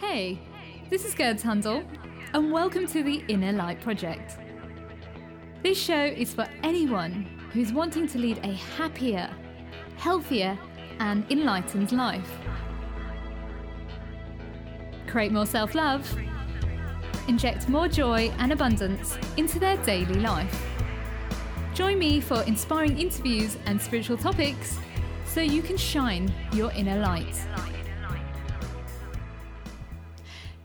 Hey, this is Gurds Shundal, and welcome to the Inner Light Project. This show is for anyone who's wanting to lead a happier, healthier, and enlightened life. Create more self love, inject more joy and abundance into their daily life. Join me for inspiring interviews and spiritual topics so you can shine your inner light.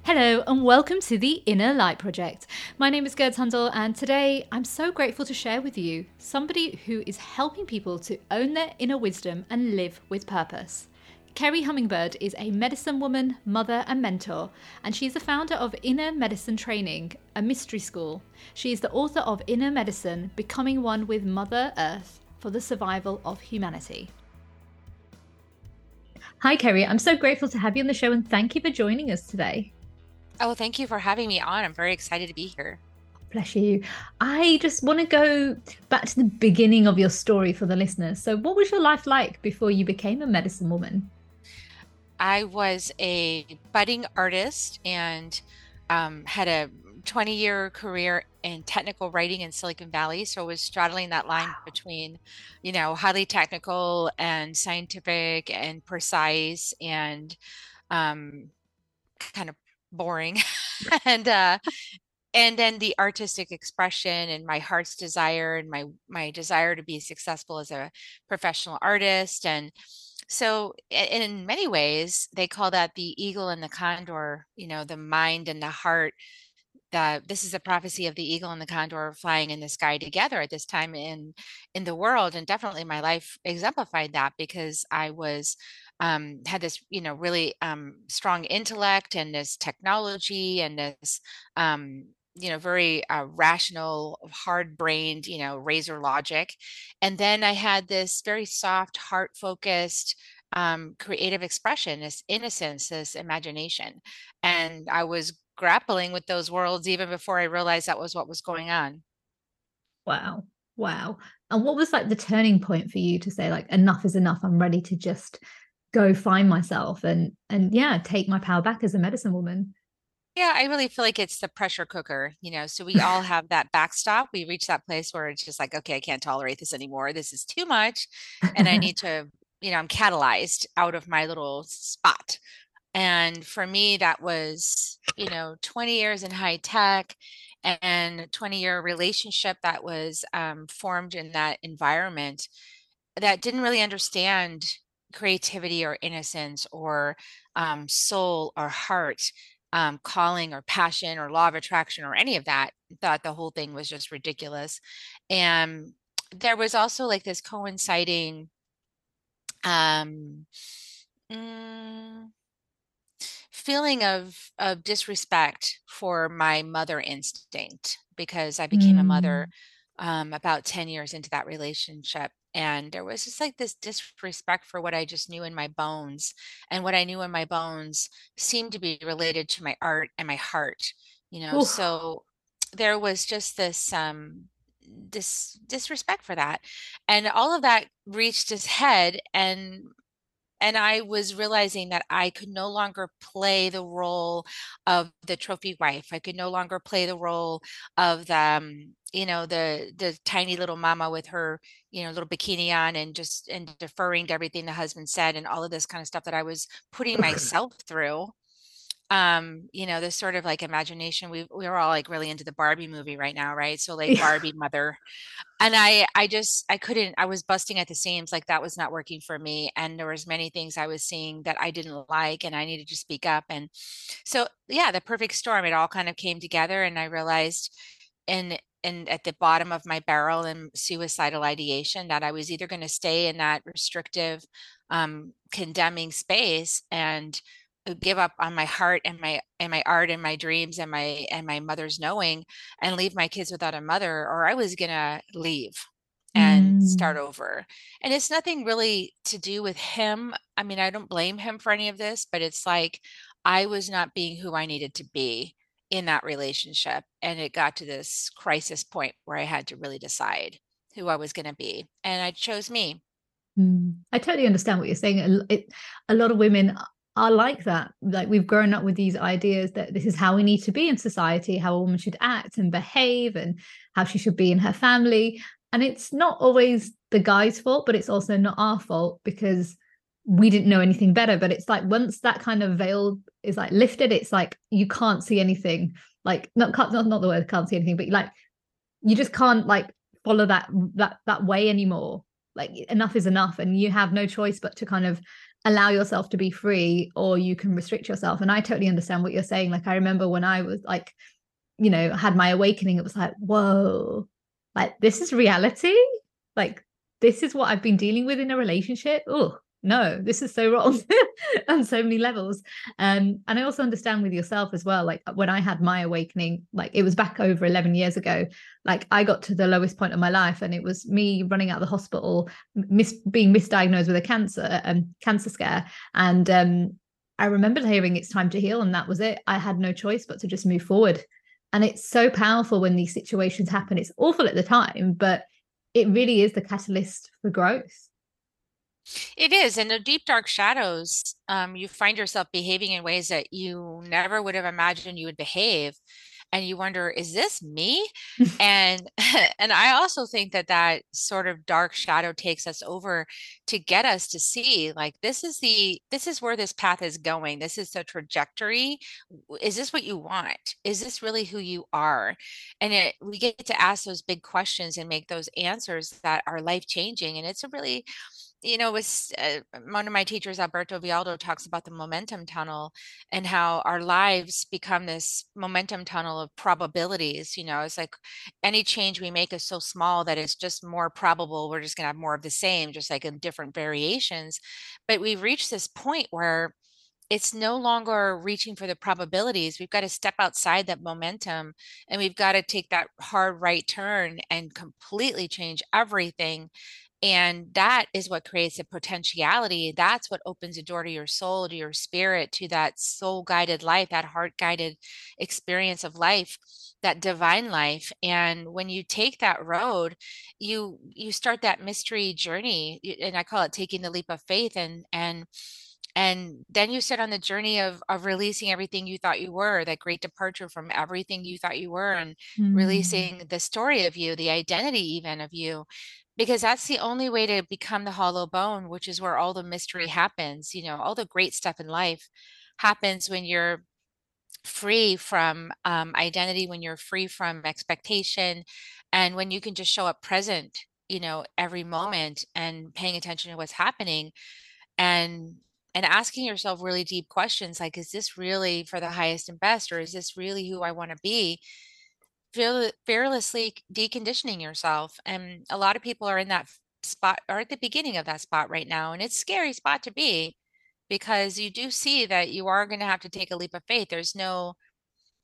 Hello, and welcome to the Inner Light Project. My name is Gurds Shundal, and today I'm so grateful to share with you somebody who is helping people to own their inner wisdom and live with purpose. Kerri Hummingbird is a medicine woman, mother, and mentor, and she's the founder of Inner Medicine Training, a mystery school. She is the author of Inner Medicine Becoming One with Mother Earth for the Survival of Humanity. Hi, Kerri. I'm so grateful to have you on the show, and thank you for joining us today. Oh, thank you for having me on. I'm very excited to be here. Bless you. I just want to go back to the beginning of your story for the listeners. So, what was your life like before you became a medicine woman? I was a budding artist and um, had a 20 year career in technical writing in Silicon Valley. So I was straddling that line wow. between, you know, highly technical and scientific and precise and um, kind of boring. And uh and then the artistic expression and my heart's desire and my my desire to be successful as a professional artist. And so in many ways they call that the eagle and the condor you know the mind and the heart that this is a prophecy of the eagle and the condor flying in the sky together at this time in in the world. And definitely my life exemplified that because i was um, had this, you know, really um, strong intellect and this technology and this, um, you know, very uh, rational, hard brained, you know, razor logic. And then I had this very soft, heart focused, um, creative expression, this innocence, this imagination. And I was grappling with those worlds even before I realized that was what was going on. Wow. Wow. And what was like the turning point for you to say, like, enough is enough? I'm ready to just go find myself and and yeah take my power back as a medicine woman. Yeah i really feel like it's the pressure cooker you know so we all have that backstop. We reach that place where it's just like okay i can't tolerate this anymore. This is too much and i need to you know i'm catalyzed out of my little spot. And for me that was you know 20 years in high tech and 20 year relationship that was um, formed in that environment that didn't really understand creativity or innocence or um, soul or heart um, calling or passion or law of attraction or any of that thought the whole thing was just ridiculous and there was also like this coinciding um mm, feeling of of disrespect for my mother instinct because i became mm. a mother mm. um, about 10 years into that relationship and there was just like this disrespect for what I just knew in my bones. And what I knew in my bones seemed to be related to my art and my heart, you know. Oof. So there was just this um this disrespect for that. And all of that reached his head and and I was realizing that I could no longer play the role of the trophy wife. I could no longer play the role of the, um, you know, the the tiny little mama with her, you know, little bikini on and just and deferring to everything the husband said and all of this kind of stuff that I was putting myself through um you know this sort of like imagination we we are all like really into the barbie movie right now right? So like barbie mother. And i i just i couldn't i was busting at the seams like that was not working for me and there was many things i was seeing that i didn't like and i needed to speak up and so yeah the perfect storm it all kind of came together and i realized and and at the bottom of my barrel and suicidal ideation that i was either going to stay in that restrictive um condemning space and give up on my heart and my and my art and my dreams and my and my mother's knowing and leave my kids without a mother or I was going to leave and mm. start over. And it's nothing really to do with him. I mean, I don't blame him for any of this, but it's like I was not being who I needed to be in that relationship and it got to this crisis point where I had to really decide who I was going to be and I chose me. Mm. I totally understand what you're saying. It, a lot of women are like that. Like we've grown up with these ideas that this is how we need to be in society, how a woman should act and behave, and how she should be in her family. And it's not always the guy's fault, but it's also not our fault because we didn't know anything better. But it's like once that kind of veil is like lifted, it's like you can't see anything. Like not not not the word can't see anything, but like you just can't like follow that that that way anymore. Like enough is enough, and you have no choice but to kind of allow yourself to be free or you can restrict yourself and i totally understand what you're saying like i remember when i was like you know had my awakening it was like whoa like this is reality like this is what i've been dealing with in a relationship oh no this is so wrong on so many levels. Um and i also understand with yourself as well like when i had my awakening like it was back over 11 years ago like i got to the lowest point of my life and it was me running out of the hospital mis- being misdiagnosed with a cancer um cancer scare. And um i remembered hearing it's time to heal and that was it. I had no choice but to just move forward. And it's so powerful when these situations happen. It's awful at the time but it really is the catalyst for growth it is. In the deep, dark shadows, um, you find yourself behaving in ways that you never would have imagined you would behave. And you wonder, is this me? and and I also think that that sort of dark shadow takes us over to get us to see, like this is the this is where this path is going. This is the trajectory. Is this what you want? Is this really who you are? And it, we get to ask those big questions and make those answers that are life changing. And it's a really you know, uh, one of my teachers, Alberto Villoldo, talks about the momentum tunnel and how our lives become this momentum tunnel of probabilities. You know, it's like any change we make is so small that it's just more probable we're just going to have more of the same, just like in different variations. But we've reached this point where it's no longer reaching for the probabilities. We've got to step outside that momentum and we've got to take that hard right turn and completely change everything and that is what creates a potentiality that's what opens the door to your soul to your spirit to that soul guided life that heart guided experience of life that divine life and when you take that road you you start that mystery journey and i call it taking the leap of faith and and and then you sit on the journey of of releasing everything you thought you were that great departure from everything you thought you were and mm. releasing the story of you the identity even of you because that's the only way to become the hollow bone which is where all the mystery happens you know all the great stuff in life happens when you're free from um, identity when you're free from expectation and when you can just show up present you know every moment and paying attention to what's happening and and asking yourself really deep questions like is this really for the highest and best or is this really who i want to be fearlessly deconditioning yourself. And a lot of people are in that spot or at the beginning of that spot right now. And it's scary spot to be because you do see that you are going to have to take a leap of faith. There's no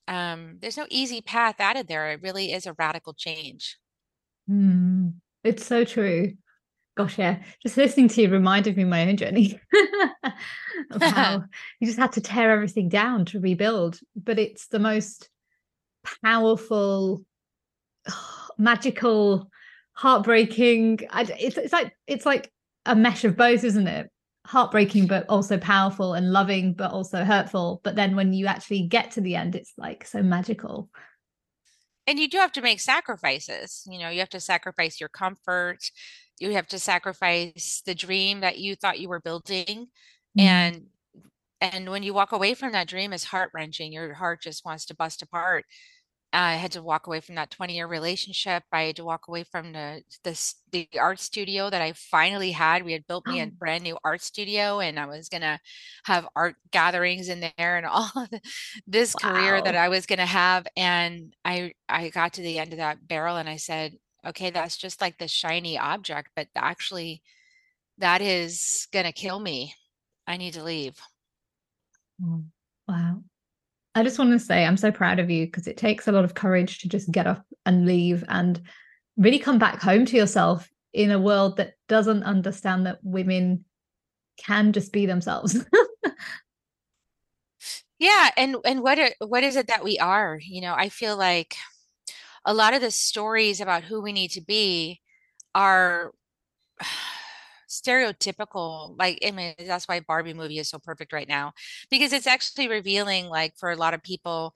um there's no easy path out of there. It really is a radical change. Mm, it's so true. Gosh, yeah. Just listening to you reminded me of my own journey of how you just had to tear everything down to rebuild. But it's the most powerful, magical, heartbreaking. It's it's like it's like a mesh of both, isn't it? Heartbreaking, but also powerful, and loving, but also hurtful. But then when you actually get to the end, it's like so magical. And you do have to make sacrifices. You know, you have to sacrifice your comfort. You have to sacrifice the dream that you thought you were building. Mm-hmm. And and when you walk away from that dream it's heart wrenching your heart just wants to bust apart I had to walk away from that 20 year relationship. I had to walk away from the, the the art studio that I finally had. We had built me a oh. brand new art studio, and I was gonna have art gatherings in there and all of the, this wow. career that I was gonna have. And I I got to the end of that barrel, and I said, okay, that's just like the shiny object, but actually, that is gonna kill me. I need to leave. Mm, wow. I just want to say I'm so proud of you because it takes a lot of courage to just get up and leave and really come back home to yourself in a world that doesn't understand that women can just be themselves. yeah, and and what are, what is it that we are? You know, I feel like a lot of the stories about who we need to be are stereotypical like I mean that's why Barbie movie is so perfect right now because it's actually revealing like for a lot of people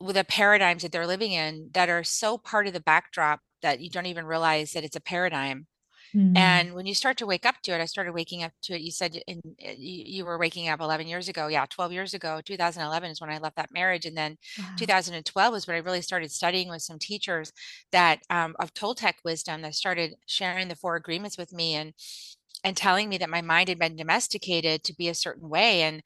with the paradigms that they're living in that are so part of the backdrop that you don't even realize that it's a paradigm Mm. and when you start to wake up to it, I started waking up to it. You said in, you, you were waking up 11 years ago. Yeah, 12 years ago. 2011 is when I left that marriage. And then Wow. 2012 was when I really started studying with some teachers that um, of Toltec wisdom that started sharing the four agreements with me and and telling me that my mind had been domesticated to be a certain way and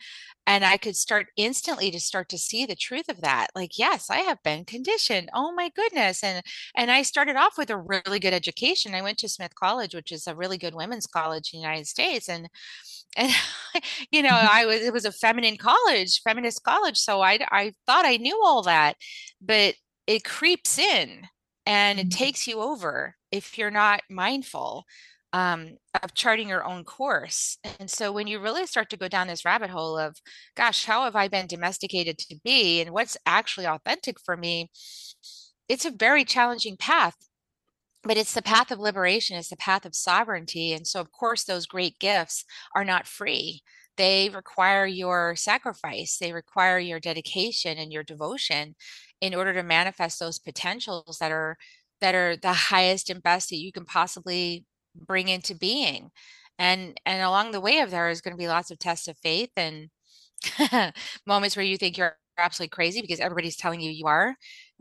and I could start instantly to start to see the truth of that like yes I have been conditioned oh my goodness and and I started off with a really good education I went to Smith College which is a really good women's college in the United States and and you know I was it was a feminine college feminist college so I I thought I knew all that but it creeps in and it Mhm. takes you over if you're not mindful um, of charting your own course. And so when you really start to go down this rabbit hole of, gosh, how have I been domesticated to be and what's actually authentic for me? It's a very challenging path, but it's the path of liberation, it's the path of sovereignty. And so, of course, those great gifts are not free. They require your sacrifice, they require your dedication and your devotion in order to manifest those potentials that are that are the highest and best that you can possibly bring into being. And and along the way of there is going to be lots of tests of faith and moments where you think you're absolutely crazy because everybody's telling you you are.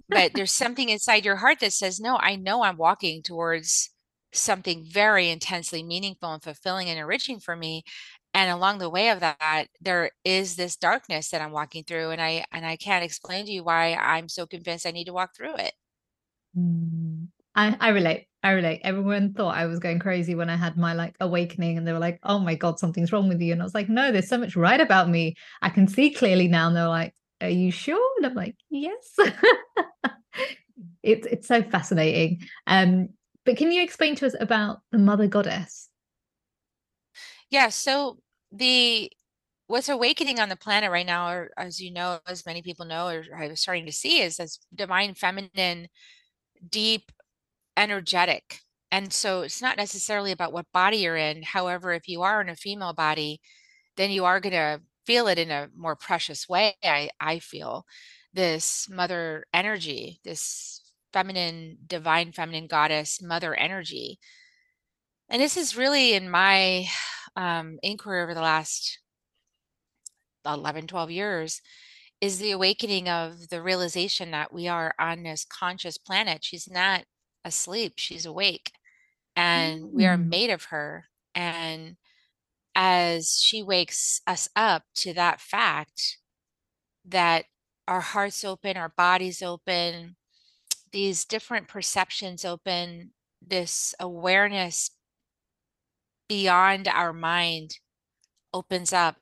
But there's something inside your heart that says, no, I know I'm walking towards something very intensely meaningful and fulfilling and enriching for me. And along the way of that, there is this darkness that I'm walking through. And I and I can't explain to you why I'm so convinced I need to walk through it. Mm. I, I relate. I relate. Everyone thought I was going crazy when I had my like awakening, and they were like, "Oh my god, something's wrong with you." And I was like, "No, there's so much right about me. I can see clearly now." And they're like, "Are you sure?" And I'm like, "Yes." it's it's so fascinating. Um, but can you explain to us about the Mother Goddess? Yeah, so the what's awakening on the planet right now, or as you know, as many people know, or are starting to see, is this divine feminine, deep, energetic. And so it's not necessarily about what body you're in. However, if you are in a female body, then you are going to feel it in a more precious way. I, I feel this mother energy, this feminine, divine feminine goddess, mother energy. And this is really in my um, inquiry over the last 11, 12 years is the awakening of the realization that we are on this conscious planet. She's not asleep, she's awake, and we are Mm. made of her. And as she wakes us up to that fact that our hearts open, our bodies open, these different perceptions open, this awareness beyond our mind opens up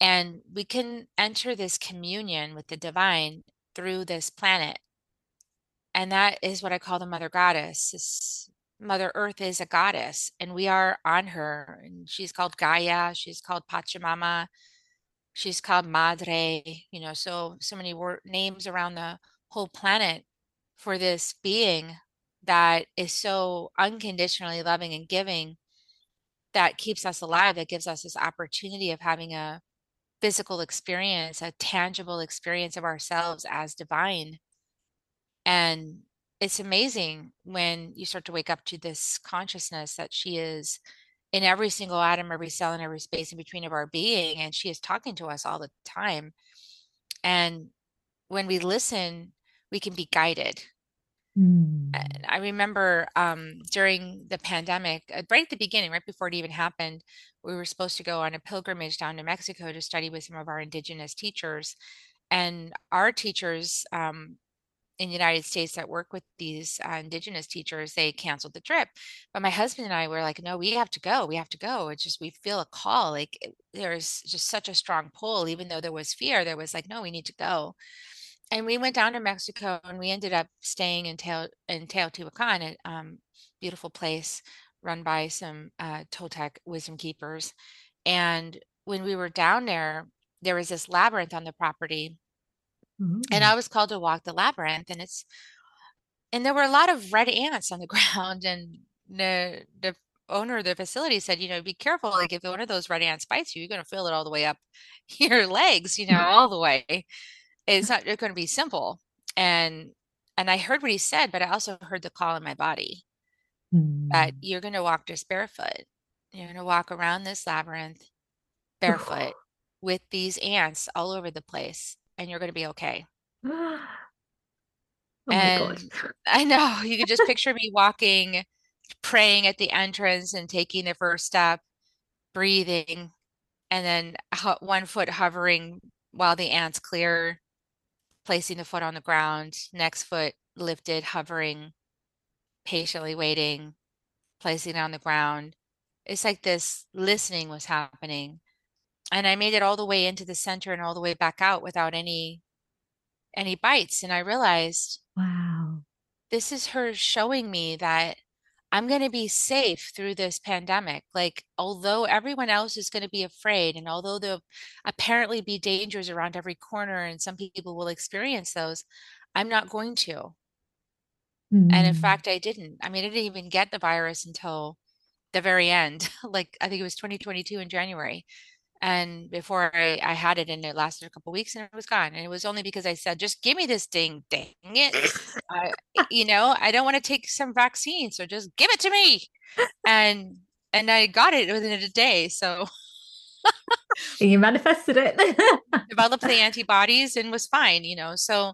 and we can enter this communion with the divine through this planet and that is what i call the mother goddess this mother earth is a goddess and we are on her and she's called gaia she's called pachamama she's called madre you know so so many word names around the whole planet for this being that is so unconditionally loving and giving that keeps us alive that gives us this opportunity of having a physical experience, a tangible experience of ourselves as divine. And it's amazing when you start to wake up to this consciousness that she is in every single atom, every cell, and every space in between of our being. And she is talking to us all the time. And when we listen, we can be guided. Mm. And I remember um, during the pandemic, uh, right at the beginning, right before it even happened, we were supposed to go on a pilgrimage down to Mexico to study with some of our indigenous teachers. And our teachers um, in the United States that work with these uh, indigenous teachers, they canceled the trip. But my husband and I were like, no, we have to go. We have to go. It's just, we feel a call. Like it- there's just such a strong pull, even though there was fear, there was like, no, we need to go and we went down to Mexico and we ended up staying in Teo in Teotihuacan, a um, beautiful place run by some uh, Toltec wisdom keepers. And when we were down there, there was this labyrinth on the property, and I was called to walk the labyrinth. And it's and there were a lot of red ants on the ground, and the the owner of the facility said, you know, be careful. Like if one of those red ants bites you, you're going to feel it all the way up your legs, you know, all the way. It's not going to be simple. And and I heard what he said, but I also heard the call in my body mm. that you're going to walk just barefoot. You're going to walk around this labyrinth barefoot with these ants all over the place, and you're going to be okay. oh and I know you could just picture me walking, praying at the entrance and taking the first step, breathing, and then one foot hovering while the ants clear placing the foot on the ground, next foot lifted, hovering, patiently waiting, placing it on the ground. It's like this listening was happening. And I made it all the way into the center and all the way back out without any any bites. And I realized, wow, this is her showing me that I'm going to be safe through this pandemic. Like, although everyone else is going to be afraid, and although there'll apparently be dangers around every corner, and some people will experience those, I'm not going to. Mm-hmm. And in mm. fact, I didn't. I mean, I didn't even get the virus until the very end. like, I think it was 2022 in January and before I, I had it and it lasted a couple weeks and it was gone and it was only because i said just give me this thing dang it I, you know i don't want to take some vaccine so just give it to me and and i got it within a day so you manifested it developed the antibodies and was fine you know so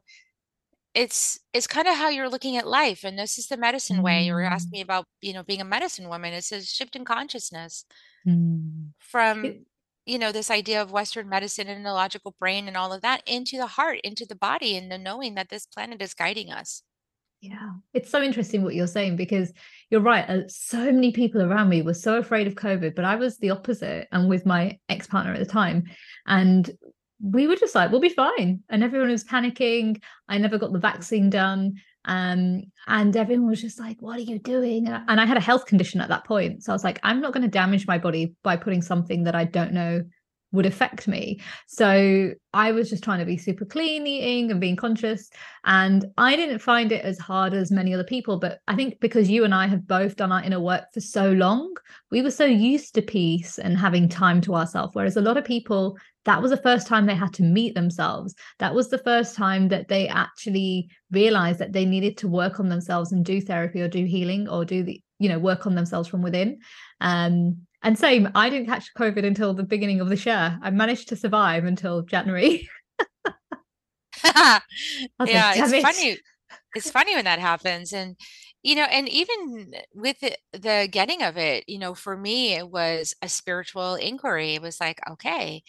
it's it's kind of how you're looking at life and this is the medicine way you were asking mm. me about you know being a medicine woman it's a shift in consciousness mm. from you know this idea of western medicine and the logical brain and all of that into the heart into the body and the knowing that this planet is guiding us. Yeah. It's so interesting what you're saying because you're right uh, so many people around me were so afraid of covid but i was the opposite and with my ex-partner at the time and we were just like we'll be fine. And everyone was panicking. I never got the vaccine done um, and everyone was just like, What are you doing? And I had a health condition at that point. So I was like, I'm not going to damage my body by putting something that I don't know would affect me. So I was just trying to be super clean eating and being conscious. And I didn't find it as hard as many other people. But I think because you and I have both done our inner work for so long, we were so used to peace and having time to ourselves. Whereas a lot of people, that was the first time they had to meet themselves. That was the first time that they actually realized that they needed to work on themselves and do therapy or do healing or do the, you know, work on themselves from within. Um, and same, I didn't catch COVID until the beginning of the year. I managed to survive until January. yeah, it's it. funny. It's funny when that happens. And, you know, and even with the, the getting of it, you know, for me, it was a spiritual inquiry. It was like, okay,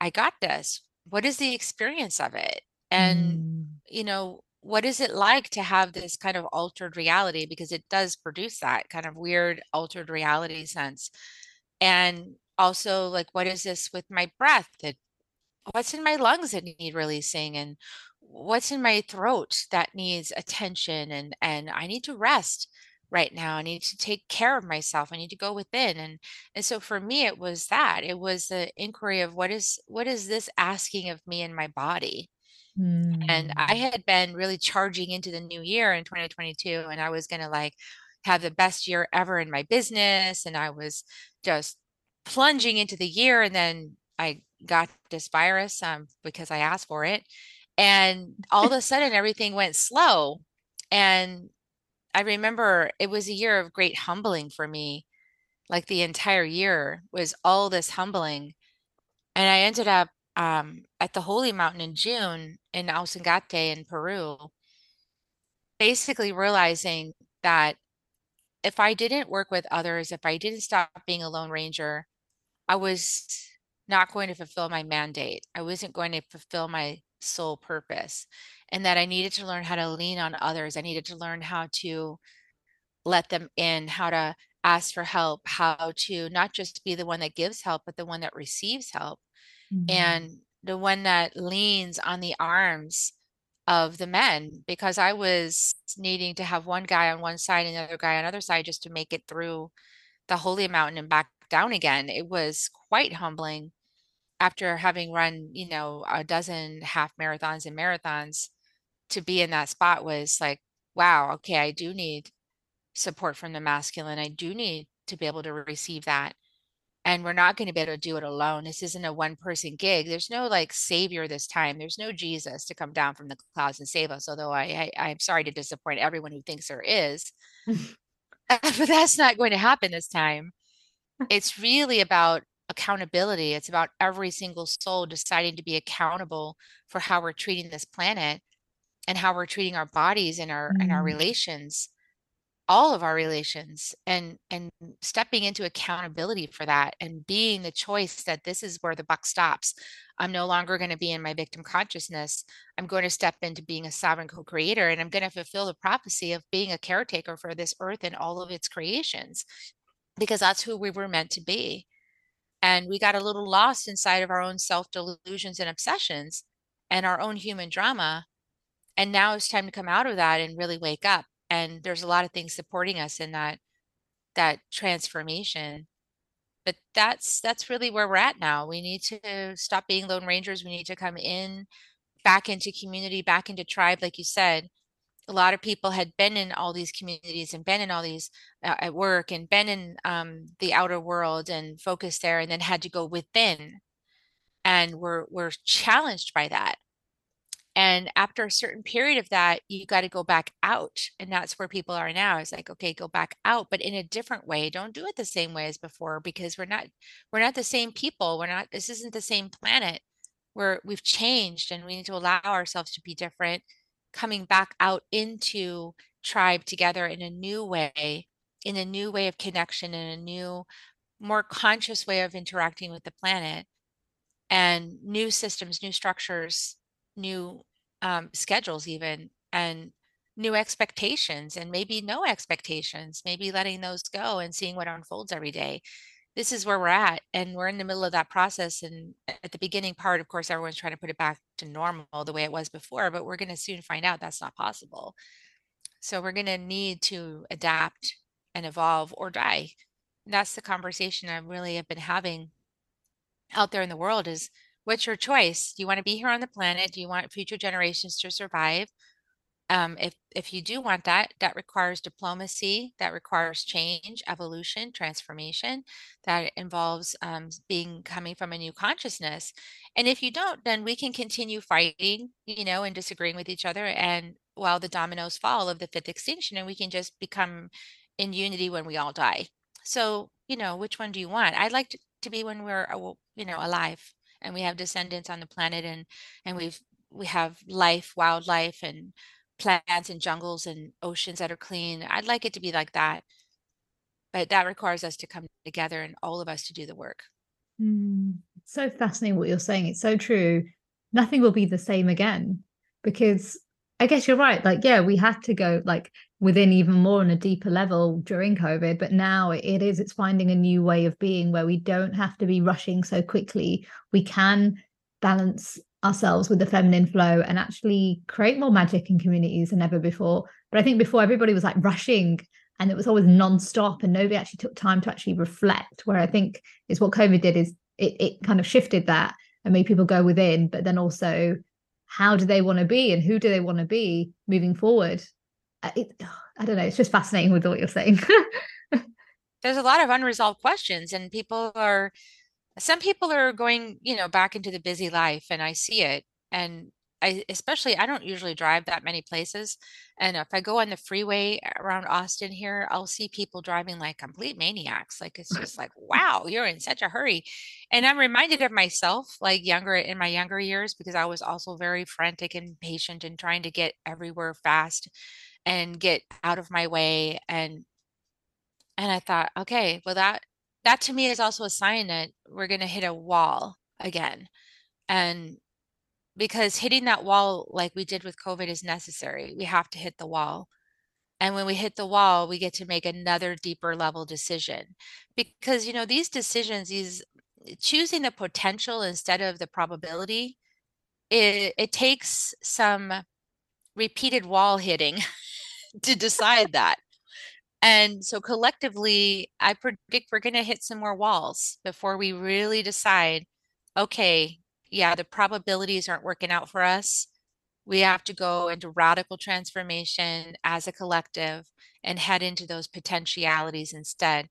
I got this. What is the experience of it? And, mm. you know, what is it like to have this kind of altered reality? Because it does produce that kind of weird altered reality sense. And also like what is this with my breath? That what's in my lungs that need releasing? And what's in my throat that needs attention? And and i need to rest right now. I need to take care of myself. I need to go within. And and so for me it was that. It was the inquiry of what is what is this asking of me in my body and I mm. had been really charging into the new year in 2022, and I was going to like have the best year ever in my business. And I was just plunging into the year. And then I got this virus um, because I asked for it. And all of a sudden, everything went slow. And I remember it was a year of great humbling for me. Like the entire year was all this humbling. And I ended up um, at the Holy Mountain in June in Ausangate in Peru, basically realizing that if I didn't work with others, if I didn't stop being a Lone Ranger, I was not going to fulfill my mandate. I wasn't going to fulfill my sole purpose. And that I needed to learn how to lean on others. I needed to learn how to let them in, how to ask for help, how to not just be the one that gives help, but the one that receives help mm-hmm. and the one that leans on the arms of the men because I was needing to have one guy on one side and the other guy on the other side just to make it through the holy mountain and back down again. It was quite humbling after having run, you know, a dozen half marathons and marathons to be in that spot was like, wow, okay, I do need support from the masculine. I do need to be able to receive that and we're not going to be able to do it alone. This isn't a one person gig. There's no like savior this time. There's no Jesus to come down from the clouds and save us. Although I, I am sorry to disappoint everyone who thinks there is, but that's not going to happen this time. It's really about accountability. It's about every single soul deciding to be accountable for how we're treating this planet and how we're treating our bodies and our mm. and our mm. relations all of our relations and and stepping into accountability for that and being the choice that this is where the buck stops. I'm no longer going to be in my victim consciousness. I'm going to step into being a sovereign co-creator and i'm going to fulfill the prophecy of being a caretaker for this earth and all of its creations because that's who we were meant to be. And we got a little lost inside of our own self delusions and obsessions and our own human drama and now it's time to come out of that and really wake up and there's a lot of things supporting us in that that transformation but that's that's really where we're at now. We need to stop being lone rangers. We need to come in back into community back into tribe like you said. A lot of people had been in all these communities and been in all these uh, at work and been in um, the outer world and focused there and then had to go within and we're we're challenged by that and after a certain period of that, you got to go back out. And that's where people are now. It's like, okay, go back out, but in a different way. Don't do it the same way as before because we're not we're not the same people. We're not this isn't the same planet. We're we've changed and we need to allow ourselves to be different, coming back out into tribe together in a new way, in a new way of connection, in a new, more conscious way of interacting with the planet and new systems, new structures new um, schedules even and new expectations and maybe no expectations maybe letting those go and seeing what unfolds every day. This is where we're at and we're in the middle of that process and at the beginning part of course everyone's trying to put it back to normal the way it was before but we're going to soon find out that's not possible. So we're going to need to adapt and evolve or die. And that's the conversation i really have been having out there in the world is what's your choice? Do you want to be here on the planet? Do you want future generations to survive? Um, if if you do want that, that requires diplomacy, that requires change, evolution, transformation, that involves um, being coming from a new consciousness. And if you don't, then we can continue fighting, you know, and disagreeing with each other, and while the dominoes fall of the fifth extinction, and we can just become in unity when we all die. So, you know, which one do you want? I'd like to, to be when we're, uh, you know, alive and we have descendants on the planet and and we've we have life wildlife and plants and jungles and oceans that are clean. I'd like it to be like that. But that requires us to come together and all of us to do the work. Mm, so fascinating what you're saying. It's so true. Nothing will be the same again because i guess you're right like yeah we had to go like within even more on a deeper level during COVID. But now it is, it's finding a new way of being where we don't have to be rushing so quickly. We can balance ourselves with the feminine flow and actually create more magic in communities than ever before. But I think before everybody was like rushing and it was always non-stop and nobody actually took time to actually reflect. Where I think is what COVID did is it, it kind of shifted that and made people go within, but then also how do they want to be and who do they want to be moving forward it, I don't know. It's just fascinating with what you're saying. There's a lot of unresolved questions, and people are, some people are going, you know, back into the busy life, and I see it. And I, especially, I don't usually drive that many places. And if I go on the freeway around Austin here, I'll see people driving like complete maniacs. Like it's just like, wow, you're in such a hurry. And I'm reminded of myself, like younger in my younger years, because I was also very frantic and patient and trying to get everywhere fast and get out of my way and and I thought, okay, well that that to me is also a sign that we're going to hit a wall again. And because hitting that wall like we did with COVID is necessary. We have to hit the wall. And when we hit the wall, we get to make another deeper level decision. Because, you know, these decisions, these choosing the potential instead of the probability, it, it takes some repeated wall hitting to decide that. And so collectively, I predict we're going to hit some more walls before we really decide okay, yeah, the probabilities aren't working out for us. We have to go into radical transformation as a collective and head into those potentialities instead.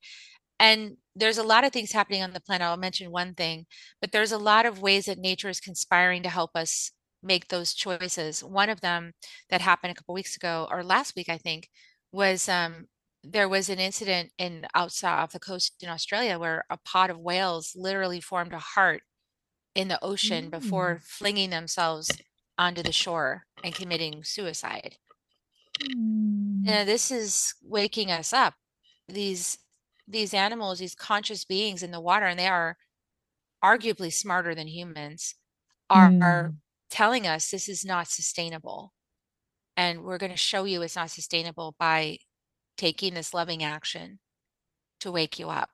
And there's a lot of things happening on the planet. I'll mention one thing, but there's a lot of ways that nature is conspiring to help us make those choices. One of them that happened a couple weeks ago or last week, I think, was um, there was an incident in outside off the coast in Australia where a pod of whales literally formed a heart in the ocean Mm. before flinging themselves onto the shore and committing suicide. Mm. Now, this is waking us up. These these animals, these conscious beings in the water, and they are arguably smarter than humans, are, are Mm. Telling us this is not sustainable. And we're going to show you it's not sustainable by taking this loving action to wake you up,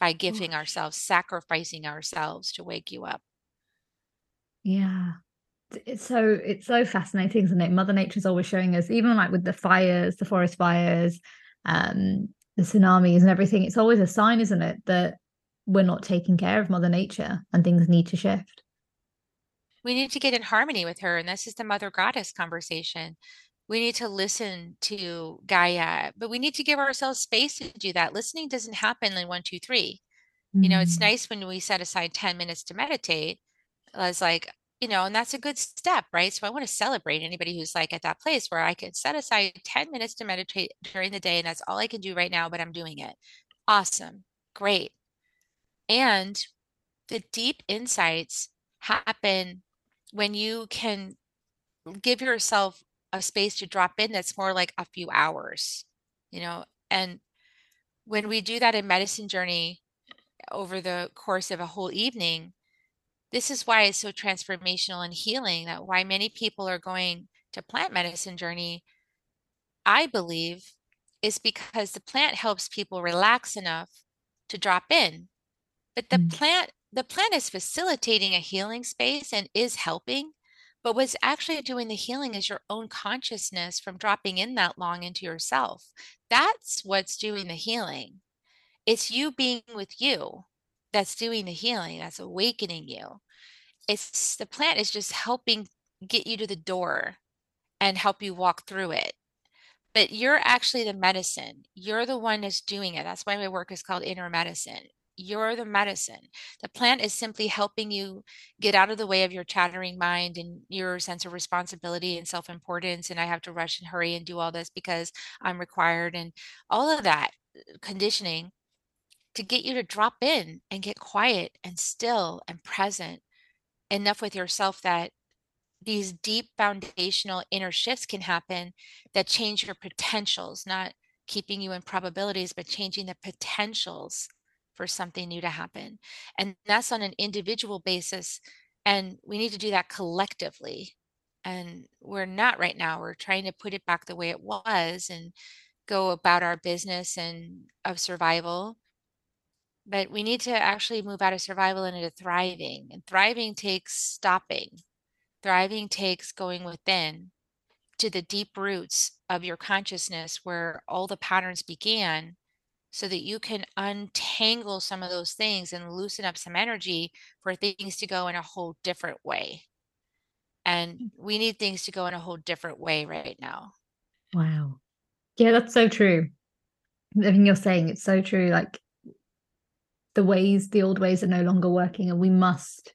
by giving Gosh. ourselves, sacrificing ourselves to wake you up. Yeah. It's- It's so it's so fascinating, isn't it? Mother Nature's always showing us, even like with the fires, the forest fires, um, the tsunamis and everything, it's always a sign, isn't it, that we're not taking care of Mother Nature and things need to shift. We need to get in harmony with her. And this is the mother goddess conversation. We need to listen to Gaia, but we need to give ourselves space to do that. Listening doesn't happen in one, two, three. You know, it's Mm. nice when we set aside 10 minutes to meditate. As like, you know, and that's a good step, right? So I want to celebrate anybody who's like at that place where I can set aside 10 minutes to meditate during the day, and that's all I can do right now, but I'm doing it. Awesome. Great. And the deep insights happen when you can give yourself a space to drop in that's more like a few hours, you know, and when we do that in medicine journey over the course of a whole evening, this is why it's so transformational and healing that why many people are going to plant medicine journey, I believe, is because the plant helps people relax enough to drop in. But the Mm. plant the plant is facilitating a healing space and is helping, but what's actually doing the healing is your own consciousness from dropping in that long into yourself. That's what's doing the healing. It's you being with you that's doing the healing, that's awakening you. It's the plant is just helping get you to the door and help you walk through it. But you're actually the medicine. You're the one that's doing it. That's why my work is called inner medicine. You're the medicine. The plant is simply helping you get out of the way of your chattering mind and your sense of responsibility and self importance. And I have to rush and hurry and do all this because I'm required and all of that uh, conditioning to get you to drop in and get quiet and still and present enough with yourself that these deep foundational inner shifts can happen that change your potentials, not keeping you in probabilities, but changing the potentials for something new to happen. And that's on an individual basis. And we need to do that collectively. And we're not right now. We're trying to put it back the way it was and go about our business and of survival. But we need to actually move out of survival and into thriving. And thriving takes stopping Thriving takes going within to the deep roots of your consciousness where all the patterns began so that you can untangle some of those things and loosen up some energy for things to go in a whole different way. And mm. we need things to go in a whole different way right now. Wow. Yeah, that's so true. Everything you're saying, it's so true. Like the ways, the old ways are no longer working, and we must.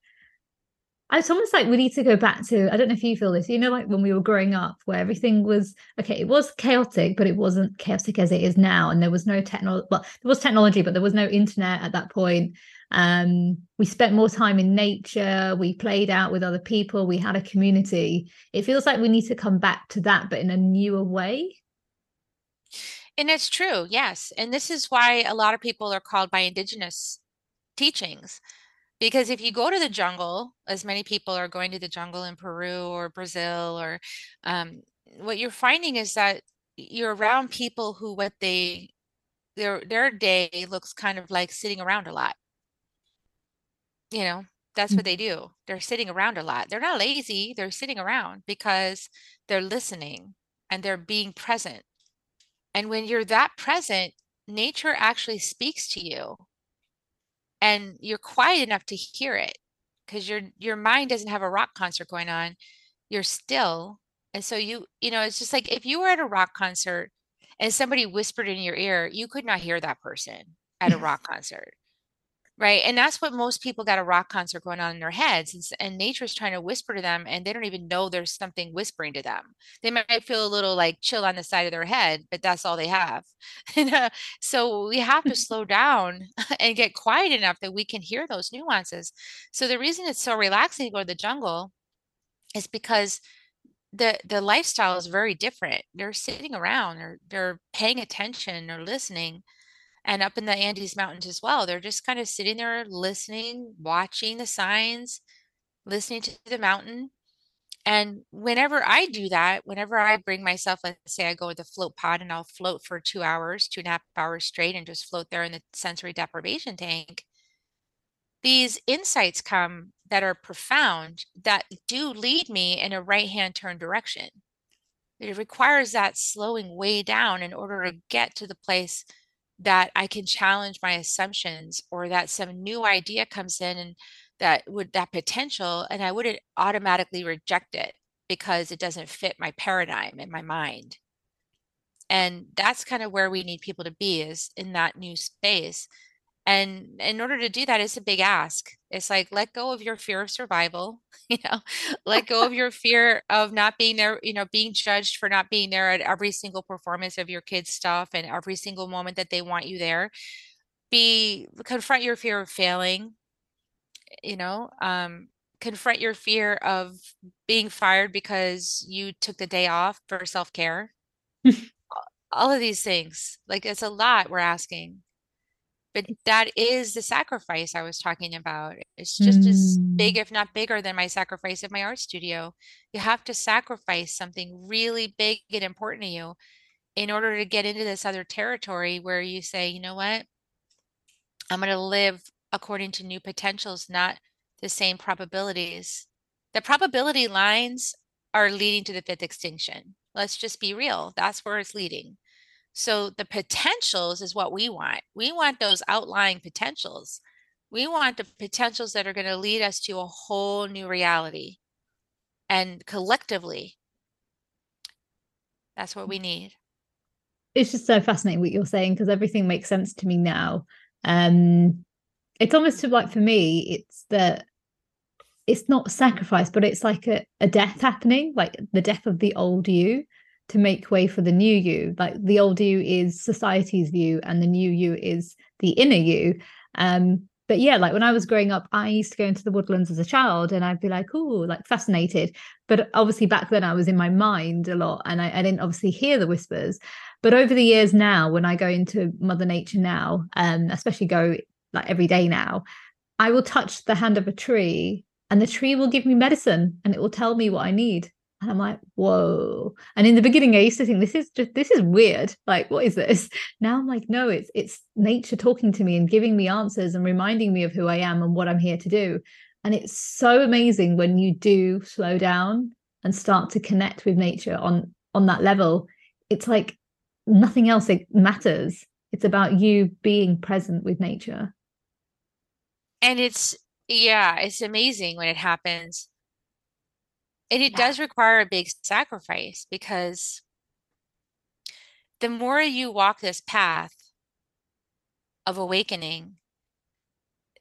It's almost like we need to go back to. I don't know if you feel this. You know, like when we were growing up, where everything was okay. It was chaotic, but it wasn't chaotic as it is now, and there was no technology. Well, there was technology, but there was no internet at that point. Um, we spent more time in nature. We played out with other people. We had a community. It feels like we need to come back to that, but in a newer way. And it's true, yes. And this is why a lot of people are called by indigenous teachings. Because if you go to the jungle, as many people are going to the jungle in Peru or Brazil, or um, what you're finding is that you're around people who what they their their day looks kind of like sitting around a lot. You know, that's what they do. They're sitting around a lot. They're not lazy, they're sitting around because they're listening and they're being present. And when you're that present, nature actually speaks to you and you're quiet enough to hear it because your your mind doesn't have a rock concert going on. You're still. And so you, you know, it's just like if you were at a rock concert and somebody whispered in your ear, you could not hear that person. at a rock concert. Right. And that's what most people got a rock concert going on in their heads. And, and nature's trying to whisper to them, and they don't even know there's something whispering to them. They might feel a little like chill on the side of their head, but that's all they have. and, uh, so we have to slow down and get quiet enough that we can hear those nuances. So the reason it's so relaxing to go to the jungle is because the the lifestyle is very different. They're sitting around, or they're paying attention, or listening and up in the Andes Mountains as well. They're just kind of sitting there listening, watching the signs, listening to the mountain. And whenever I do that, whenever I bring myself, let's say I go with the float pod and I'll float for two hours, two and a half hours straight, and just float there in the sensory deprivation tank, these insights come that are profound that do lead me in a right hand turn direction. It requires that slowing way down in order to get to the place that I can challenge my assumptions or that some new idea comes in and that would that potential and I wouldn't automatically reject it because it doesn't fit my paradigm in my mind. And that's kind of where we need people to be is in that new space and in order to do that it's a big ask. It's like let go of your fear of survival you know? Let go of your fear of not being there you know being judged for not being there at every single performance of your kids stuff and every single moment that they want you there. Be confront your fear of failing you know? Um confront your fear of being fired because you took the day off for self-care. All of these things. Like it's a lot we're asking but that is the sacrifice I was talking about. It's just mm. as big, if not bigger, than my sacrifice of my art studio. You have to sacrifice something really big and important to you in order to get into this other territory where you say, you know what? I'm going to live according to new potentials, not the same probabilities. The probability lines are leading to the fifth extinction. Let's just be real. That's where it's leading. So the potentials is what we want. We want those outlying potentials. We want the potentials that are going to lead us to a whole new reality. And collectively, that's what we need. It's just so fascinating what you're saying because everything makes sense to me now. Um, it's almost like for me, it's that it's not sacrifice, but it's like a, a death happening, like the death of the old you to make way for the new you. Like the old you is society's view, and the new you is the inner you. Um, but yeah, like when I was growing up, I used to go into the woodlands as a child and I'd be like, oh, like fascinated. But obviously back then I was in my mind a lot and I, I, didn't obviously hear the whispers. But over the years now, when I go into Mother Nature now, um, especially go like every day now, I will touch the hand of a tree and the tree will give me medicine and it will tell me what I need. And I'm like, whoa. And in the beginning, I used to think this is just this is weird. Like, what is this? Now I'm like, no, it's it's nature talking to me and giving me answers and reminding me of who I am and what I'm here to do. And it's so amazing when you do slow down and start to connect with nature on on that level. It's like nothing else it matters. It's about you being present with nature. And it's yeah, it's amazing when it happens and it yeah. does require a big sacrifice because the more you walk this path of awakening,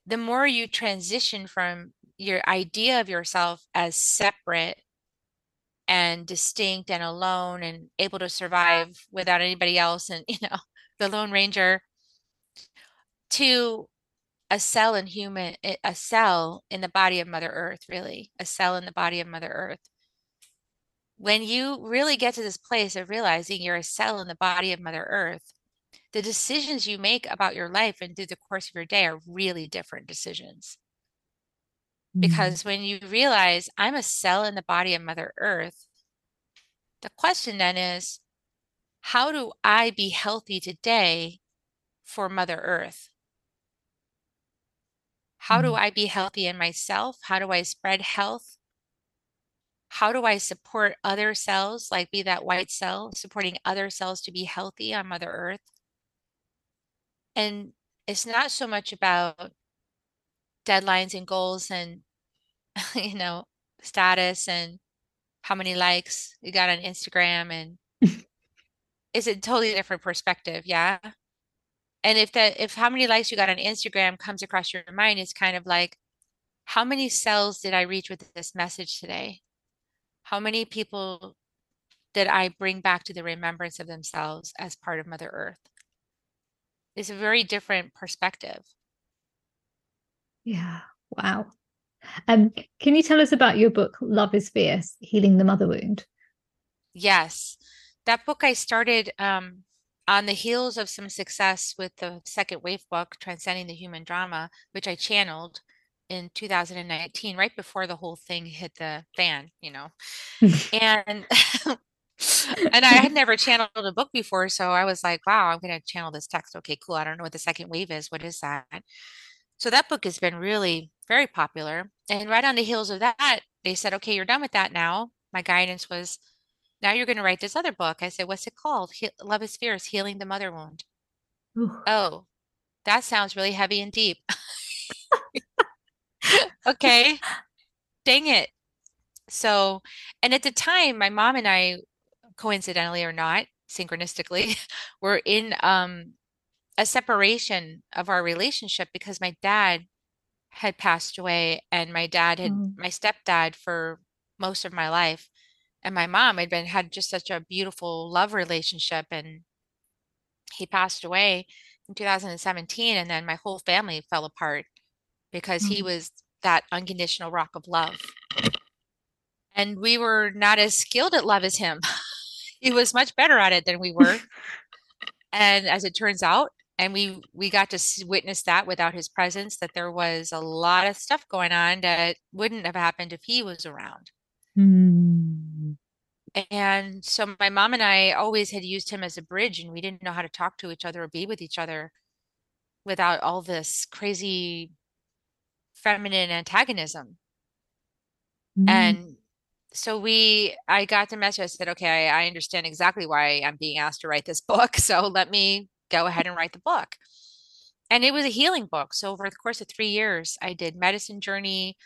the more you transition from your idea of yourself as separate and distinct and alone and able to survive without anybody else and you know the lone ranger to a cell in human a cell in the body of mother earth really a cell in the body of mother earth. When you really get to this place of realizing you're a cell in the body of mother earth the decisions you make about your life and through the course of your day are really different decisions. Mm-hmm. because when you realize i'm a cell in the body of mother earth the question then is how do i be healthy today for mother earth how do mm. I be healthy in myself? How do I spread health? How do I support other cells, like be that white cell, supporting other cells to be healthy on Mother Earth? And it's not so much about deadlines and goals and, you know, status and how many likes you got on Instagram and it's a totally different perspective. Yeah. And if that if how many likes you got on Instagram comes across your mind, it's kind of like, how many cells did I reach with this message today? How many people did I bring back to the remembrance of themselves as part of Mother Earth? It's a very different perspective. Yeah. Wow. Um, can you tell us about your book, Love is Fierce Healing the Mother Wound? Yes. That book I started um, on the heels of some success with the second wave book, Transcending the Human Drama, which I channeled in 2019, right before the whole thing hit the fan, you know. and and I had never channeled a book before, so I was like, wow, I'm going to channel this text. Okay, cool. I don't know what the second wave is. What is that? So that book has been really very popular. And right on the heels of that, they said, okay, you're done with that now. My guidance was, now you're going to write this other book. I said, what's it called? He- Love is Fierce, Healing the Mother Wound. Ooh. Oh, that sounds really heavy and deep. okay, dang it. So, and at the time, my mom and I, coincidentally or not, synchronistically, were in um, a separation of our relationship because my dad had passed away and my dad had Mm. my stepdad for most of my life and my mom had been had just such a beautiful love relationship and he passed away in 2017 and then my whole family fell apart because he Mm. was that unconditional rock of love and we were not as skilled at love as him he was much better at it than we were and as it turns out and we we got to witness that without his presence that there was a lot of stuff going on that wouldn't have happened if he was around Mm. And so my mom and I always had used him as a bridge and we didn't know how to talk to each other or be with each other without all this crazy feminine antagonism Mm. and so we I got the message I said okay I, I understand exactly why I'm being asked to write this book so let me go ahead and write the book and it was a healing book. So over the course of three years, I did medicine journey,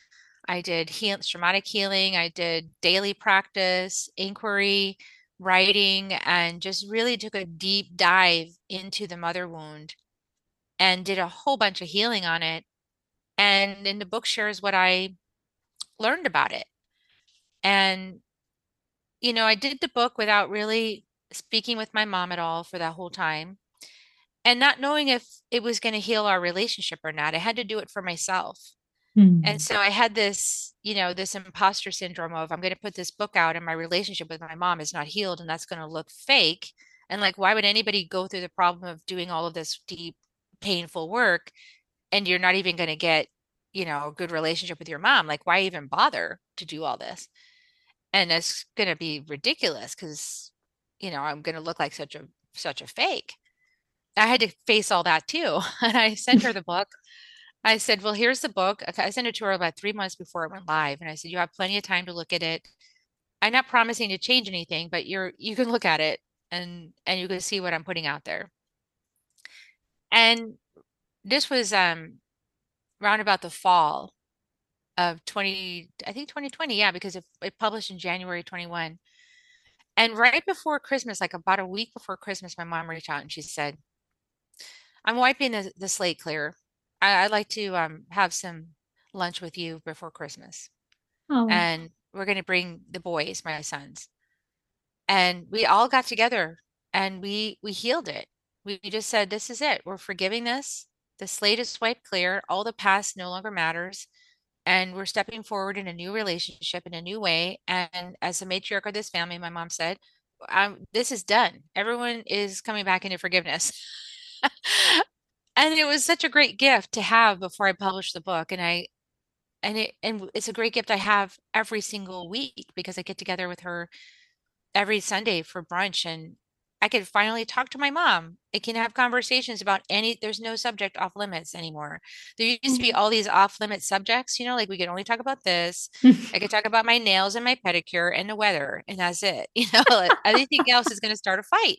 I did heal, shamanic healing, I did daily practice, inquiry, writing, and just really took a deep dive into the mother wound and did a whole bunch of healing on it. And in the book shares what I learned about it. And, you know, I did the book without really speaking with my mom at all for that whole time and not knowing if it was going to heal our relationship or not. I had to do it for myself. Mm. And so I had this, you know, this imposter syndrome of I'm going to put this book out and my relationship with my mom is not healed and that's going to look fake. And like, why would anybody go through the problem of doing all of this deep, painful work and you're not even going to get, you know, a good relationship with your mom? Like, why even bother to do all this? And it's going to be ridiculous because, you know, I'm going to look like such a such a fake. I had to face all that too. And I sent her the book. I said, Well, here's the book. I sent it to her about three months before it went live. And I said, You have plenty of time to look at it. I'm not promising to change anything, but you're you can look at it and and you can see what I'm putting out there. And this was um round about the fall of 20, I think 2020, yeah, because it, it published in January 21. And right before Christmas, like about a week before Christmas, my mom reached out and she said, I'm wiping the, the slate clear. I, I'd like to um, have some lunch with you before Christmas. Oh. And we're going to bring the boys, my sons. And we all got together and we we healed it. We, we just said, this is it. We're forgiving this. The slate is wiped clear. All the past no longer matters. And we're stepping forward in a new relationship in a new way. And as the matriarch of this family, my mom said, this is done. Everyone is coming back into forgiveness. and it was such a great gift to have before I published the book. And I and it and it's a great gift I have every single week because I get together with her every Sunday for brunch and I can finally talk to my mom. I can have conversations about any there's no subject off limits anymore. There used to be mm-hmm. all these off limit subjects, you know, like we could only talk about this. I could talk about my nails and my pedicure and the weather, and that's it. You know, anything else is going to start a fight.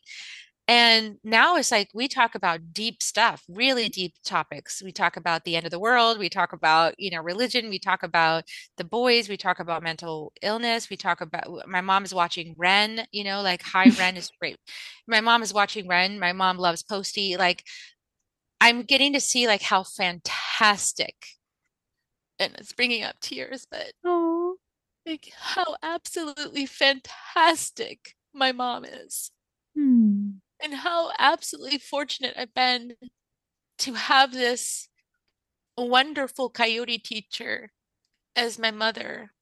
And now it's like we talk about deep stuff, really deep topics. We talk about the end of the world. We talk about, you know, religion. We talk about the boys. We talk about mental illness. We talk about my mom is watching Ren, you know, like Hi Ren is great. My mom is watching Ren. My mom loves Posty. Like I'm getting to see like how fantastic, and it's bringing up tears, but Oh. like how absolutely fantastic my mom is, Hmm. And how absolutely fortunate I've been to have this wonderful coyote teacher as my mother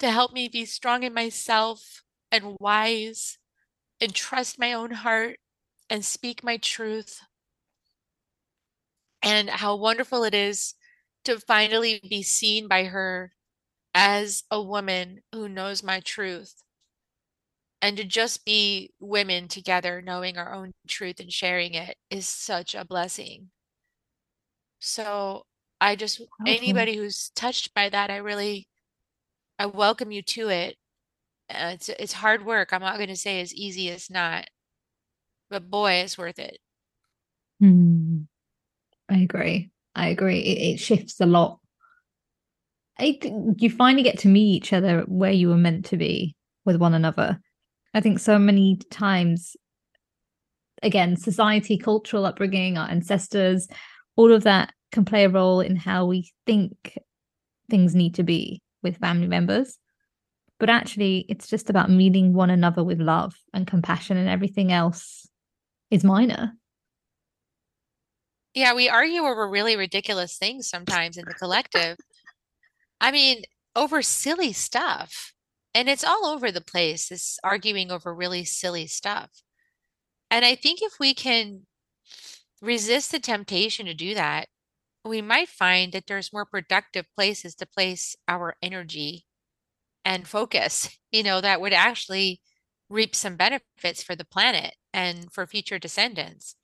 to help me be strong in myself and wise and trust my own heart and speak my truth. And how wonderful it is to finally be seen by her as a woman who knows my truth. And to just be women together, knowing our own truth and sharing it is such a blessing. So I just, Powerful. anybody who's touched by that, I really, I welcome you to it. Uh, it's it's hard work. I'm not going to say as easy as not, but boy, it's worth it. Hmm. I agree. I agree. It, it shifts a lot. I think you finally get to meet each other where you were meant to be with one another. I think so many times, again, society, cultural upbringing, our ancestors, all of that can play a role in how we think things need to be with family members. But actually, it's just about meeting one another with love and compassion, and everything else is minor. Yeah, we argue over really ridiculous things sometimes in the collective. I mean, over silly stuff. And it's all over the place, this arguing over really silly stuff. And I think if we can resist the temptation to do that, we might find that there's more productive places to place our energy and focus, you know, that would actually reap some benefits for the planet and for future descendants.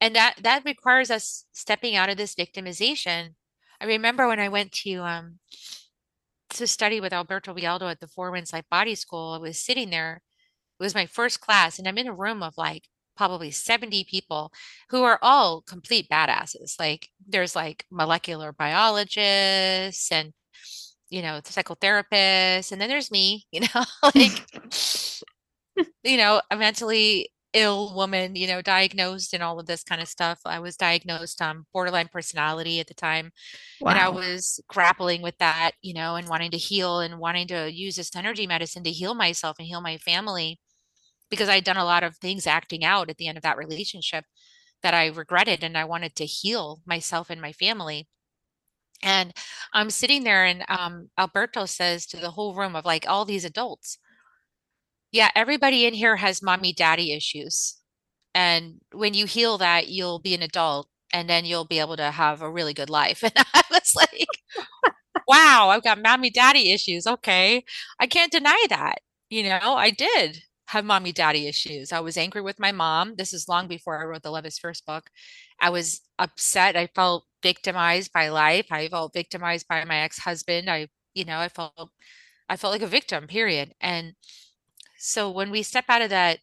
And that that requires us stepping out of this victimization. I remember when I went to um to study with Alberto Villoldo at the Four Winds Light Body School, I was sitting there. It was my first class, and I'm in a room of like probably 70 people who are all complete badasses. Like there's like molecular biologists and you know, psychotherapists, and then there's me, you know, like you know, a mentally ill woman, you know, diagnosed and all of this kind of stuff. I was diagnosed um borderline personality at the time. And I was grappling with that, you know, and wanting to heal and wanting to use this energy medicine to heal myself and heal my family because I'd done a lot of things acting out at the end of that relationship that I regretted and I wanted to heal myself and my family. And I'm sitting there and um, Alberto says to the whole room of like all these adults, yeah, everybody in here has mommy daddy issues. And when you heal that, you'll be an adult and then you'll be able to have a really good life. And I was like, wow, I've got mommy daddy issues. Okay. I can't deny that. You know, I did have mommy daddy issues. I was angry with my mom. This is long before I wrote the Love is Fierce book. I was upset. I felt victimized by life. I felt victimized by my ex-husband. I, you know, I felt I felt like a victim, period. And so when we step out of that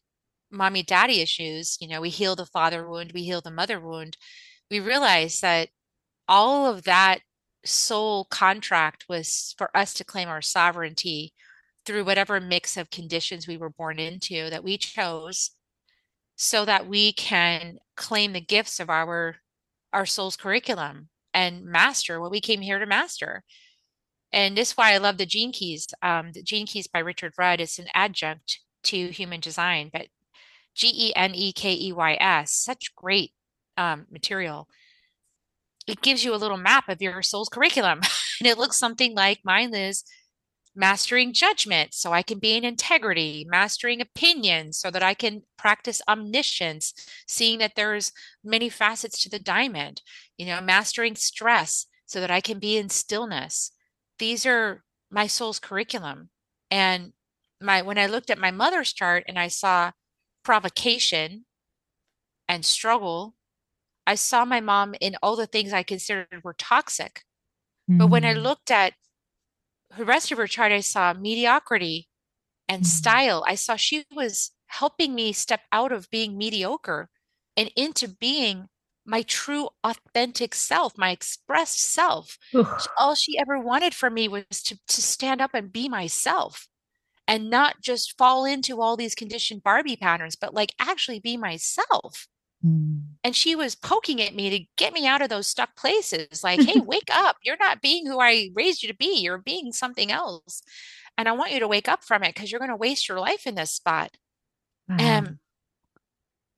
mommy daddy issues, you know, we heal the father wound, we heal the mother wound, we realize that all of that soul contract was for us to claim our sovereignty through whatever mix of conditions we were born into that we chose so that we can claim the gifts of our our soul's curriculum and master what we came here to master. And this is why I love the Gene Keys. Um, the Gene Keys by Richard Rudd is an adjunct to human design, but G E N E K E Y S, such great um, material. It gives you a little map of your soul's curriculum, and it looks something like mine is mastering judgment so I can be in integrity, mastering opinion so that I can practice omniscience, seeing that there's many facets to the diamond, you know, mastering stress so that I can be in stillness. These are my soul's curriculum. And my when I looked at my mother's chart and I saw provocation and struggle, I saw my mom in all the things I considered were toxic. But when I Mm. looked at the rest of her chart, I saw mediocrity and Mm. style. I saw she was helping me step out of being mediocre and into being my true authentic self, my expressed self. Ugh. All she ever wanted from me was to, to stand up and be myself and not just fall into all these conditioned Barbie patterns, but like actually be myself. Mm. and she was poking at me to get me out of those stuck places like hey wake up you're not being who i raised you to be you're being something else and i want you to wake up from it because you're going to waste your life in this spot wow.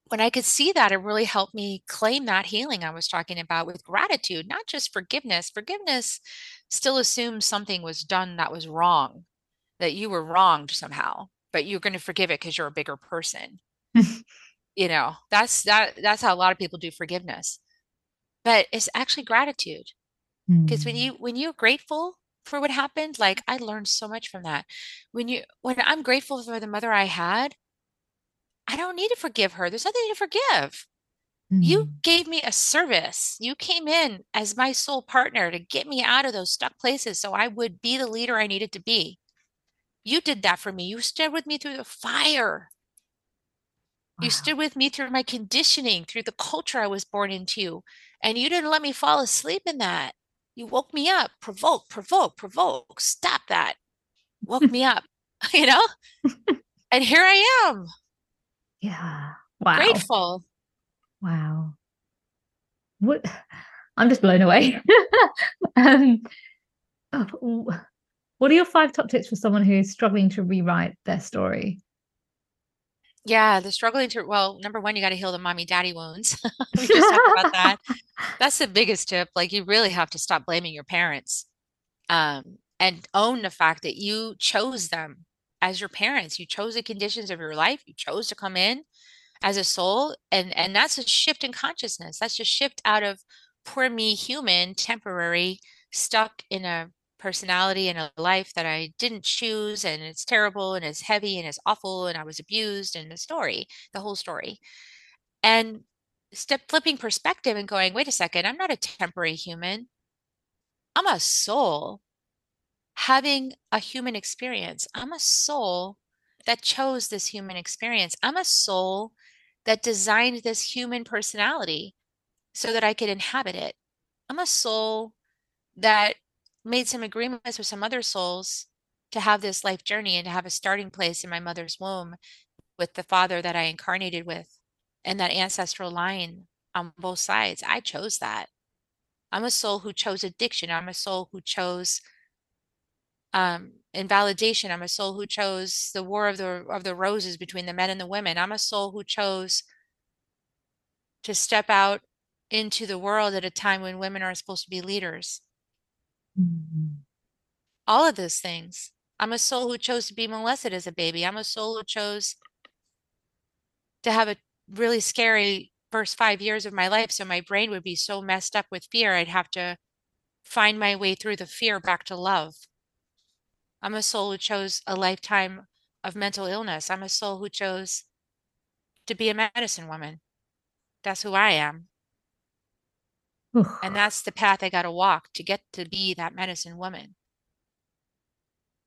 When i could see that it really helped me claim that healing i was talking about with gratitude not just forgiveness. Forgiveness still assumes something was done that was wrong that you were wronged somehow but you're going to forgive it because you're a bigger person. You know that's that that's how a lot of people do forgiveness. But it's actually gratitude. Because mm. when you when you're grateful for what happened like i learned so much from that. When you when i'm grateful for the mother i had i don't need to forgive her there's nothing to forgive mm. you gave me a service you came in as my soul partner to get me out of those stuck places so i would be the leader i needed to be you did that for me you stood with me through the fire Wow. You stood with me through my conditioning, through the culture I was born into, and you didn't let me fall asleep in that. You woke me up, provoke, provoke, provoke. Stop that. Woke me up, you know? and here I am. Yeah. Wow. Grateful. Wow. What I'm just blown away. um, oh, what are your five top tips for someone who's struggling to rewrite their story? Yeah, the struggling to well, number one, you got to heal the mommy daddy wounds. we just talked about that. That's the biggest tip. Like you really have to stop blaming your parents. Um, and own the fact that you chose them as your parents. You chose the conditions of your life. You chose to come in as a soul. And and that's a shift in consciousness. That's just shift out of poor me human, temporary, stuck in a personality and a life that I didn't choose and it's terrible and it's heavy and it's awful and I was abused and the story, the whole story. And step flipping perspective and going, wait a second, I'm not a temporary human. I'm a soul having a human experience. I'm a soul that chose this human experience. I'm a soul that designed this human personality so that I could inhabit it. I'm a soul that made some agreements with some other souls to have this life journey and to have a starting place in my mother's womb with the father that I incarnated with and that ancestral line on both sides. I chose that. I'm a soul who chose addiction. I'm a soul who chose um, invalidation. I'm a soul who chose the war of the of the roses between the men and the women. I'm a soul who chose to step out into the world at a time when women are supposed to be leaders. Mm-hmm. All of those things. I'm a soul who chose to be molested as a baby. I'm a soul who chose to have a really scary first five years of my life. So my brain would be so messed up with fear, I'd have to find my way through the fear back to love. I'm a soul who chose a lifetime of mental illness. I'm a soul who chose to be a medicine woman. That's who I am and that's the path I got to walk to get to be that medicine woman.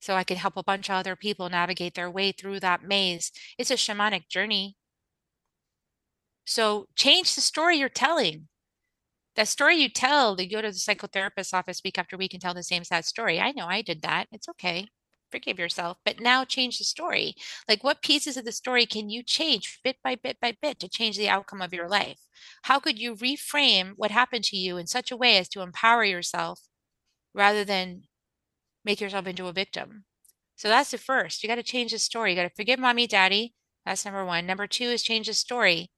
So I could help a bunch of other people navigate their way through that maze. It's a shamanic journey. So change the story you're telling. That story you tell, you go to the psychotherapist's office week after week and tell the same sad story. I know I did that. It's okay forgive yourself, but now change the story. Like, what pieces of the story can you change bit by bit by bit to change the outcome of your life? How could you reframe what happened to you in such a way as to empower yourself rather than make yourself into a victim? So that's the first. You got to change the story. You got to forgive mommy, daddy. That's number one. Number two is change the story.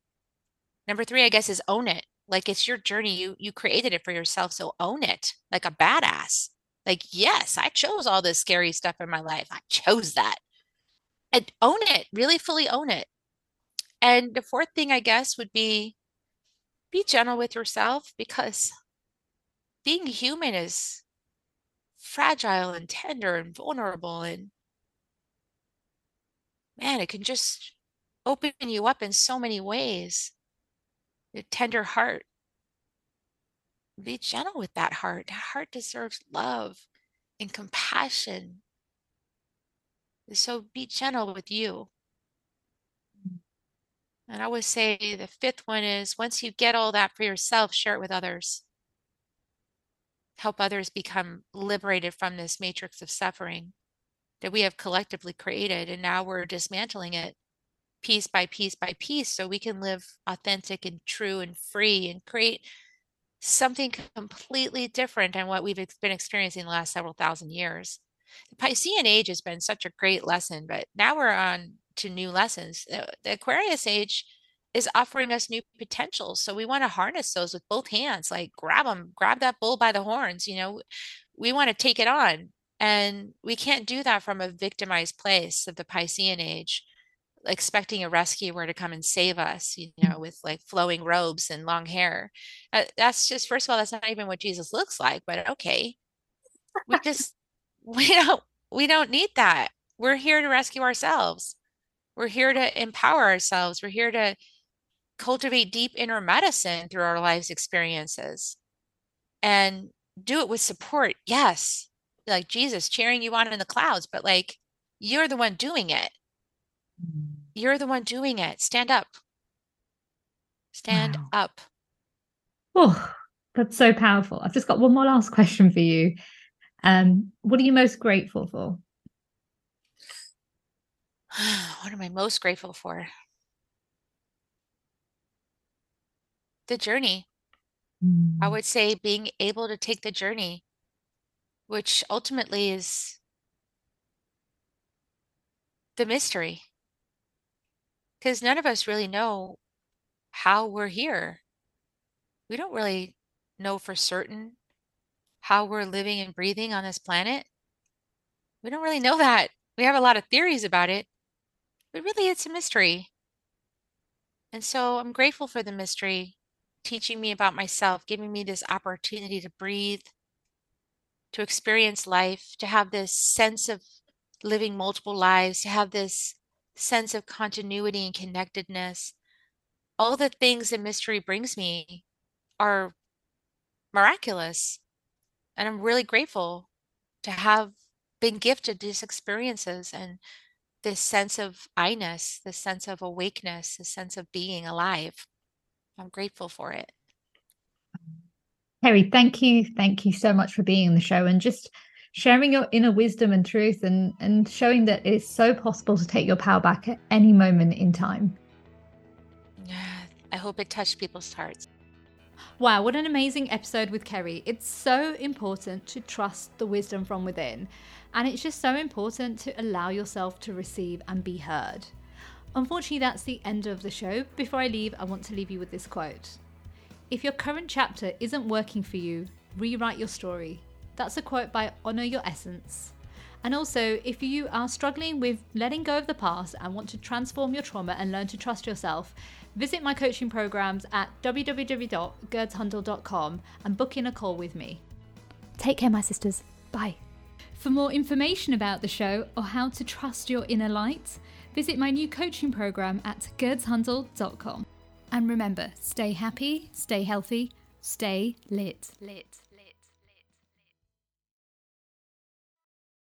Number three, I guess, is own it. Like it's your journey. You you created it for yourself. So own it like a badass. Like, yes, I chose all this scary stuff in my life. I chose that. And own it, really fully own it. And the fourth thing, I guess, would be be gentle with yourself because being human is fragile and tender and vulnerable. And man, it can just open you up in so many ways. Tender heart be gentle with that heart. That heart deserves love and compassion. So be gentle with you. And I would say the fifth one is once you get all that for yourself, share it with others. Help others become liberated from this matrix of suffering that we have collectively created. And now we're dismantling it piece by piece by piece so we can live authentic and true and free and create something completely different than what we've been experiencing the last several thousand years. The Piscean age has been such a great lesson, but now we're on to new lessons. The, Aquarius age is offering us new potentials. So we want to harness those with both hands, like grab them, grab that bull by the horns. You know, we want to take it on. And we can't do that from a victimized place of the Piscean age, expecting a rescuer to come and save us, you know, with like flowing robes and long hair. Uh, that's just, first of all, that's not even what Jesus looks like, but okay. We just, we don't, we don't need that. We're here to rescue ourselves. We're here to empower ourselves. We're here to cultivate deep inner medicine through our life's experiences and do it with support. Yes, like Jesus cheering you on in the clouds, but like you're the one doing it. You're the one doing it. Stand up. Stand wow. up. Oh, that's so powerful. I've just got one more last question for you. Um, what are you most grateful for? what am I most grateful for? the journey. Mm. I would say being able to take the journey, which ultimately is the mystery. Because none of us really know how we're here. We don't really know for certain how we're living and breathing on this planet. We don't really know that. We have a lot of theories about it, but really it's a mystery. And so I'm grateful for the mystery teaching me about myself, giving me this opportunity to breathe, to experience life, to have this sense of living multiple lives, to have this sense of continuity and connectedness. All the things that mystery brings me are miraculous. And I'm really grateful to have been gifted these experiences and this sense of I-ness, this sense of awakeness, this sense of being alive. I'm grateful for it. Kerri, thank you. Thank you so much for being on the show and just sharing your inner wisdom and truth and, and showing that it's so possible to take your power back at any moment in time. Yeah, I hope it touched people's hearts. Wow, what an amazing episode with Kerri. It's so important to trust the wisdom from within. And it's just so important to allow yourself to receive and be heard. Unfortunately, that's the end of the show. Before I leave, I want to leave you with this quote If your current chapter isn't working for you, rewrite your story. That's a quote by Honor Your Essence. And also, if you are struggling with letting go of the past and want to transform your trauma and learn to trust yourself, visit my coaching programs at www.gurdshundal.com and book in a call with me. Take care, my sisters. Bye. For more information about the show or how to trust your inner light, Visit my new coaching program at gurdshundal.com. And remember, stay happy, stay healthy, stay lit. Lit.